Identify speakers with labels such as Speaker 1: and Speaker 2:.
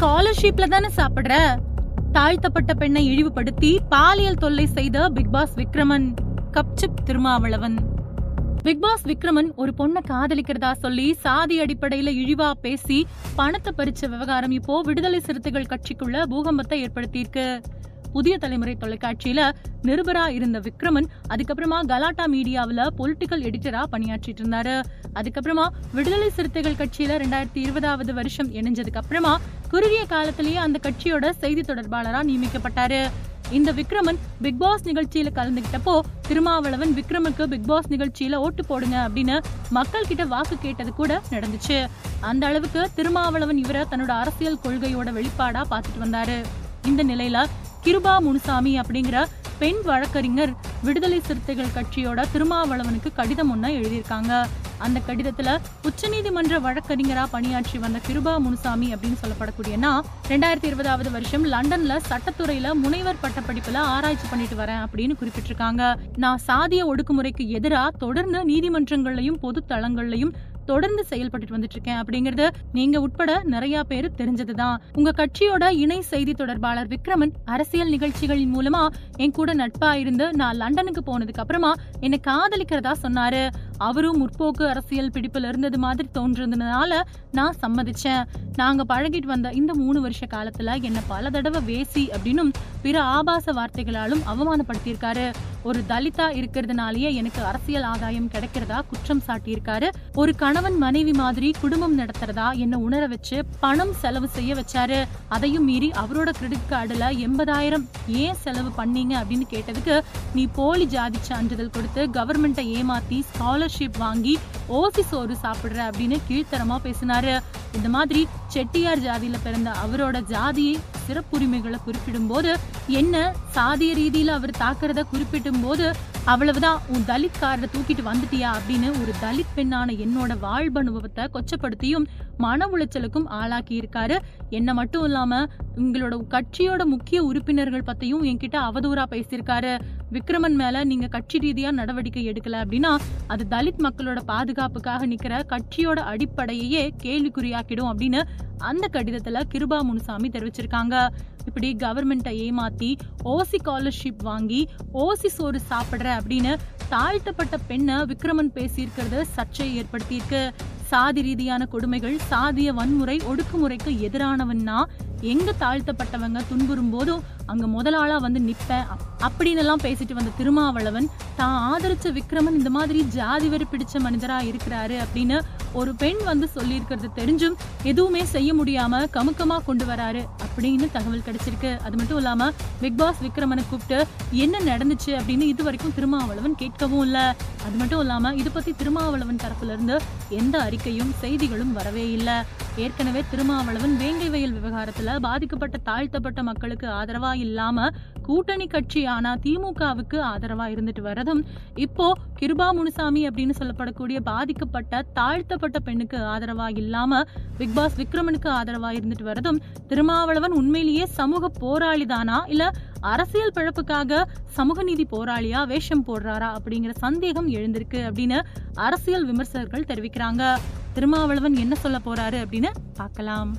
Speaker 1: ஸ்காலர்ஷிப்ல தானே சாப்பிடுற? தாழ்த்தப்பட்ட பெண்ணை இழிவுபடுத்தி பாலியல் தொல்லை செய்த பிக் பாஸ் விக்ரமன். கப்சிப் திருமாவளவன். பிக் பாஸ் விக்ரமன் ஒரு பொண்ணை காதலிக்கிறதா சொல்லி சாதி அடிப்படையில இழிவா பேசி பணத்தை பறிச்ச விவகாரம் இப்போ விடுதலை சிறுத்தைகள் கட்சிக்குள்ள பூகம்பத்தை ஏற்படுத்தியிருக்கு. புதிய தலைமுறை தொலைக்காட்சியில நிருபரா இருந்த விக்ரமன் அதுக்கப்புறமா கலாட்டா மீடியாவுல பொலிட்டிக்கல் எடிட்டரா பணியாற்றிட்டு இருந்தாரு. அதுக்கப்புறமா விடுதலை சிறுத்தைகள் கட்சியில ரெண்டாயிரத்தி இருபதாவது வருஷம் இணைஞ்சதுக்கு அப்புறமா குறுகிய காலத்திலேயே அந்த கட்சியோட செய்தி தொடர்பாளரா நியமிக்கப்பட்டாரு. இந்த விக்ரமன் பிக் பாஸ் நிகழ்ச்சியில கலந்துகிட்டப்போ திருமாவளவன் விக்ரமுக்கு பிக் பாஸ் நிகழ்ச்சியில ஓட்டு போடுங்க அப்படின்னு மக்கள் கிட்ட வாக்கு கேட்டது கூட நடந்துச்சு. அந்த அளவுக்கு திருமாவளவன் இவரை தன்னோட அரசியல் கொள்கையோட வெளிப்பாடா பார்த்துட்டு வந்தாரு. இந்த நிலையில கிருபா முனுசாமி அப்படிங்கிற பெண் வழக்கறிஞர் விடுதலை சிறுத்தைகள் கட்சியோட திருமாவளவனுக்கு கடிதம் ஒண்ண எழுதியிருக்காங்க. அந்த கடிதத்துல உச்சநீதிமன்ற வழக்கறிஞரா பணியாற்றி வந்த கிருபா முனுசாமி அப்படின்னு சொல்லப்படக்கூடியனா ரெண்டாயிரத்தி இருபதாவது வருஷம் லண்டன்ல சட்டத்துறையில முனைவர் பட்டப்படிப்புல ஆராய்ச்சி பண்ணிட்டு வரேன் அப்படின்னு குறிப்பிட்டிருக்காங்க. நான் சாதிய ஒடுக்குமுறைக்கு எதிரா தொடர்ந்து நீதிமன்றங்கள்லயும் பொது தளங்கள்லயும் தொடர்ந்து செயல்பட்டு வந்துட்டு இருக்கேன் அப்படிங்கறது நீங்க உட்பட நிறைய பேர் தெரிஞ்சதுதான். உங்க கட்சியோட இணை செய்தி தொடர்பாளர் விக்ரமன் அரசியல் நிகழ்ச்சிகளின் மூலமா என் கூட நட்பா இருந்து நான் லண்டனுக்கு போனதுக்கு அப்புறமா என்னை காதலிக்கிறதா சொன்னாரு. அவரும் முற்போக்கு அரசியல் பிடிப்புல இருந்தது மாதிரி தோன்றதுனால நான் சம்மதிச்சேன். நாங்க பழகிட்டு வந்த இந்த மூணு வருஷ காலத்துல என்ன பல தடவை வேசி அப்படின்னும் பிற ஆபாச வார்த்தைகளாலும் அவமானப்படுத்தியிருக்காரு. ஒரு தலிதா இருக்கிறதுனாலயே எனக்கு அரசியல் ஆதாயம் கிடைக்கிறதா குற்றம் சாட்டியிருக்காரு. ஒரு கணவன் மனைவி மாதிரி குடும்பம் நடத்துறதா என்ன உணர வச்சு பணம் செலவு செய்ய வச்சாரு. அதையும் மீறி அவரோட கிரெடிட் கார்டுல எண்பதாயிரம் ஏன் செலவு பண்ணீங்க அப்படின்னு கேட்டதுக்கு நீ போலி ஜாதி சான்றிதழ் கொடுத்து கவர்மெண்ட்டை ஏமாத்தி ஸ்காலர்ஷிப் வாங்கி ஓசி சோறு சாப்பிடுற அப்படின்னு கீழ்த்தரமா பேசினாரு. இந்த மாதிரி செட்டியார் ஜாதியில பிறந்த அவரோட ஜாதியை சிறப்புரிமைகளை குறிப்பிடும் போது என்ன சாதிய ரீதியில அவர் தாக்குறத குறிப்பிடும் போது அவ்வளவுதான் உன் தலித் காரரை தூக்கிட்டு வந்துட்டியா? அப்படின்னு ஒரு தலித் பெண்ணான என்னோட வாழ்வனுபவத்தை கொச்சப்படுத்தியும் மன உளைச்சலுக்கும் ஆளாக்கி இருக்காரு என்ன மட்டும் இல்லாம உங்களோட கட்சியோட முக்கிய உறுப்பினர்கள் பத்தியும் என்கிட்ட அவதூறா பேசியிருக்காரு. விக்ரமன் மேல நீங்க கட்சி ரீதியா நடவடிக்கை எடுக்கல அப்படின்னா அது தலித் மக்களோட பாதுகாப்புக்காக நிக்கிற கட்சியோட அடிப்படையே கேள்விக்குறியாக்கிடும் அப்படின்னு அந்த கடிதத்துல கிருபா முனுசாமி தெரிவிச்சிருக்காங்க. இப்படி கவர்மெண்ட்டை ஏமாத்தி ஓசி ஸ்காலர்ஷிப் வாங்கி ஓசி சோறு சாப்பிடுற அப்படின்னு தாழ்த்தப்பட்ட பெண்ணை விக்ரமன் பேசியிருக்கிறது சர்ச்சையை ஏற்படுத்தியிருக்கு. சாதி ரீதியான கொடுமைகள் சாதிய வன்முறை ஒடுக்குமுறைக்கு எதிரானவன்னா எங்க தாழ்த்தப்பட்டவங்க துன்புறும் போதும் அங்க முதலாளா வந்து நிப்பேன் அப்படின்னு எல்லாம் பேசிட்டு வந்த திருமாவளவன் தான் ஆதரிச்ச விக்ரமன் இந்த மாதிரி ஜாதி வெறி பிடிச்ச மனிதரா இருக்கிறாரு அப்படின்னு ஒரு பெண் வந்து சொல்லியிருக்கிறது தெரிஞ்சும் எதுவுமே செய்ய முடியாம கமுக்கமா கொண்டு வராரு அப்படின்னு தகவல் கிடைச்சிருக்கு. அது மட்டும் இல்லாம பிக் பாஸ் விக்ரமனை கூப்பிட்டு என்ன நடந்துச்சு? அப்படின்னு இது வரைக்கும் திருமாவளவன் கேட்கவும் இல்ல. அது மட்டும் இல்லாம இது பத்தி திருமாவளவன் தரப்புல இருந்து எந்த அறிக்கையும் செய்திகளும் வரவே இல்லை. ஏற்கனவே திருமாவளவன் வேங்கை வயல் விவகாரத்துல பாதிக்கப்பட்ட தாழ்த்தப்பட்ட மக்களுக்கு ஆதரவாக இல்லாம கூட்டணி கட்சியான திமுகவுக்கு ஆதரவா இருந்துட்டு வரதும் இப்போ கிருபா முனுசாமி அப்படின்னு சொல்லப்படக்கூடிய பாதிக்கப்பட்ட தாழ்த்தப்பட்ட பெண்ணுக்கு ஆதரவா இல்லாம பிக் பாஸ் விக்ரமனுக்கு ஆதரவா இருந்துட்டு வரதும் திருமாவளவன் உண்மையிலேயே சமூக போராளிதானா இல்ல அரசியல் பிழப்புக்காக சமூக நீதி போராளியா வேஷம் போடுறாரா அப்படிங்கிற சந்தேகம் எழுந்திருக்கு அப்படின்னு அரசியல் விமர்சகர்கள் தெரிவிக்கிறாங்க. திருமாவளவன் என்ன சொல்ல போறாரு அப்படின்னு பார்க்கலாம்.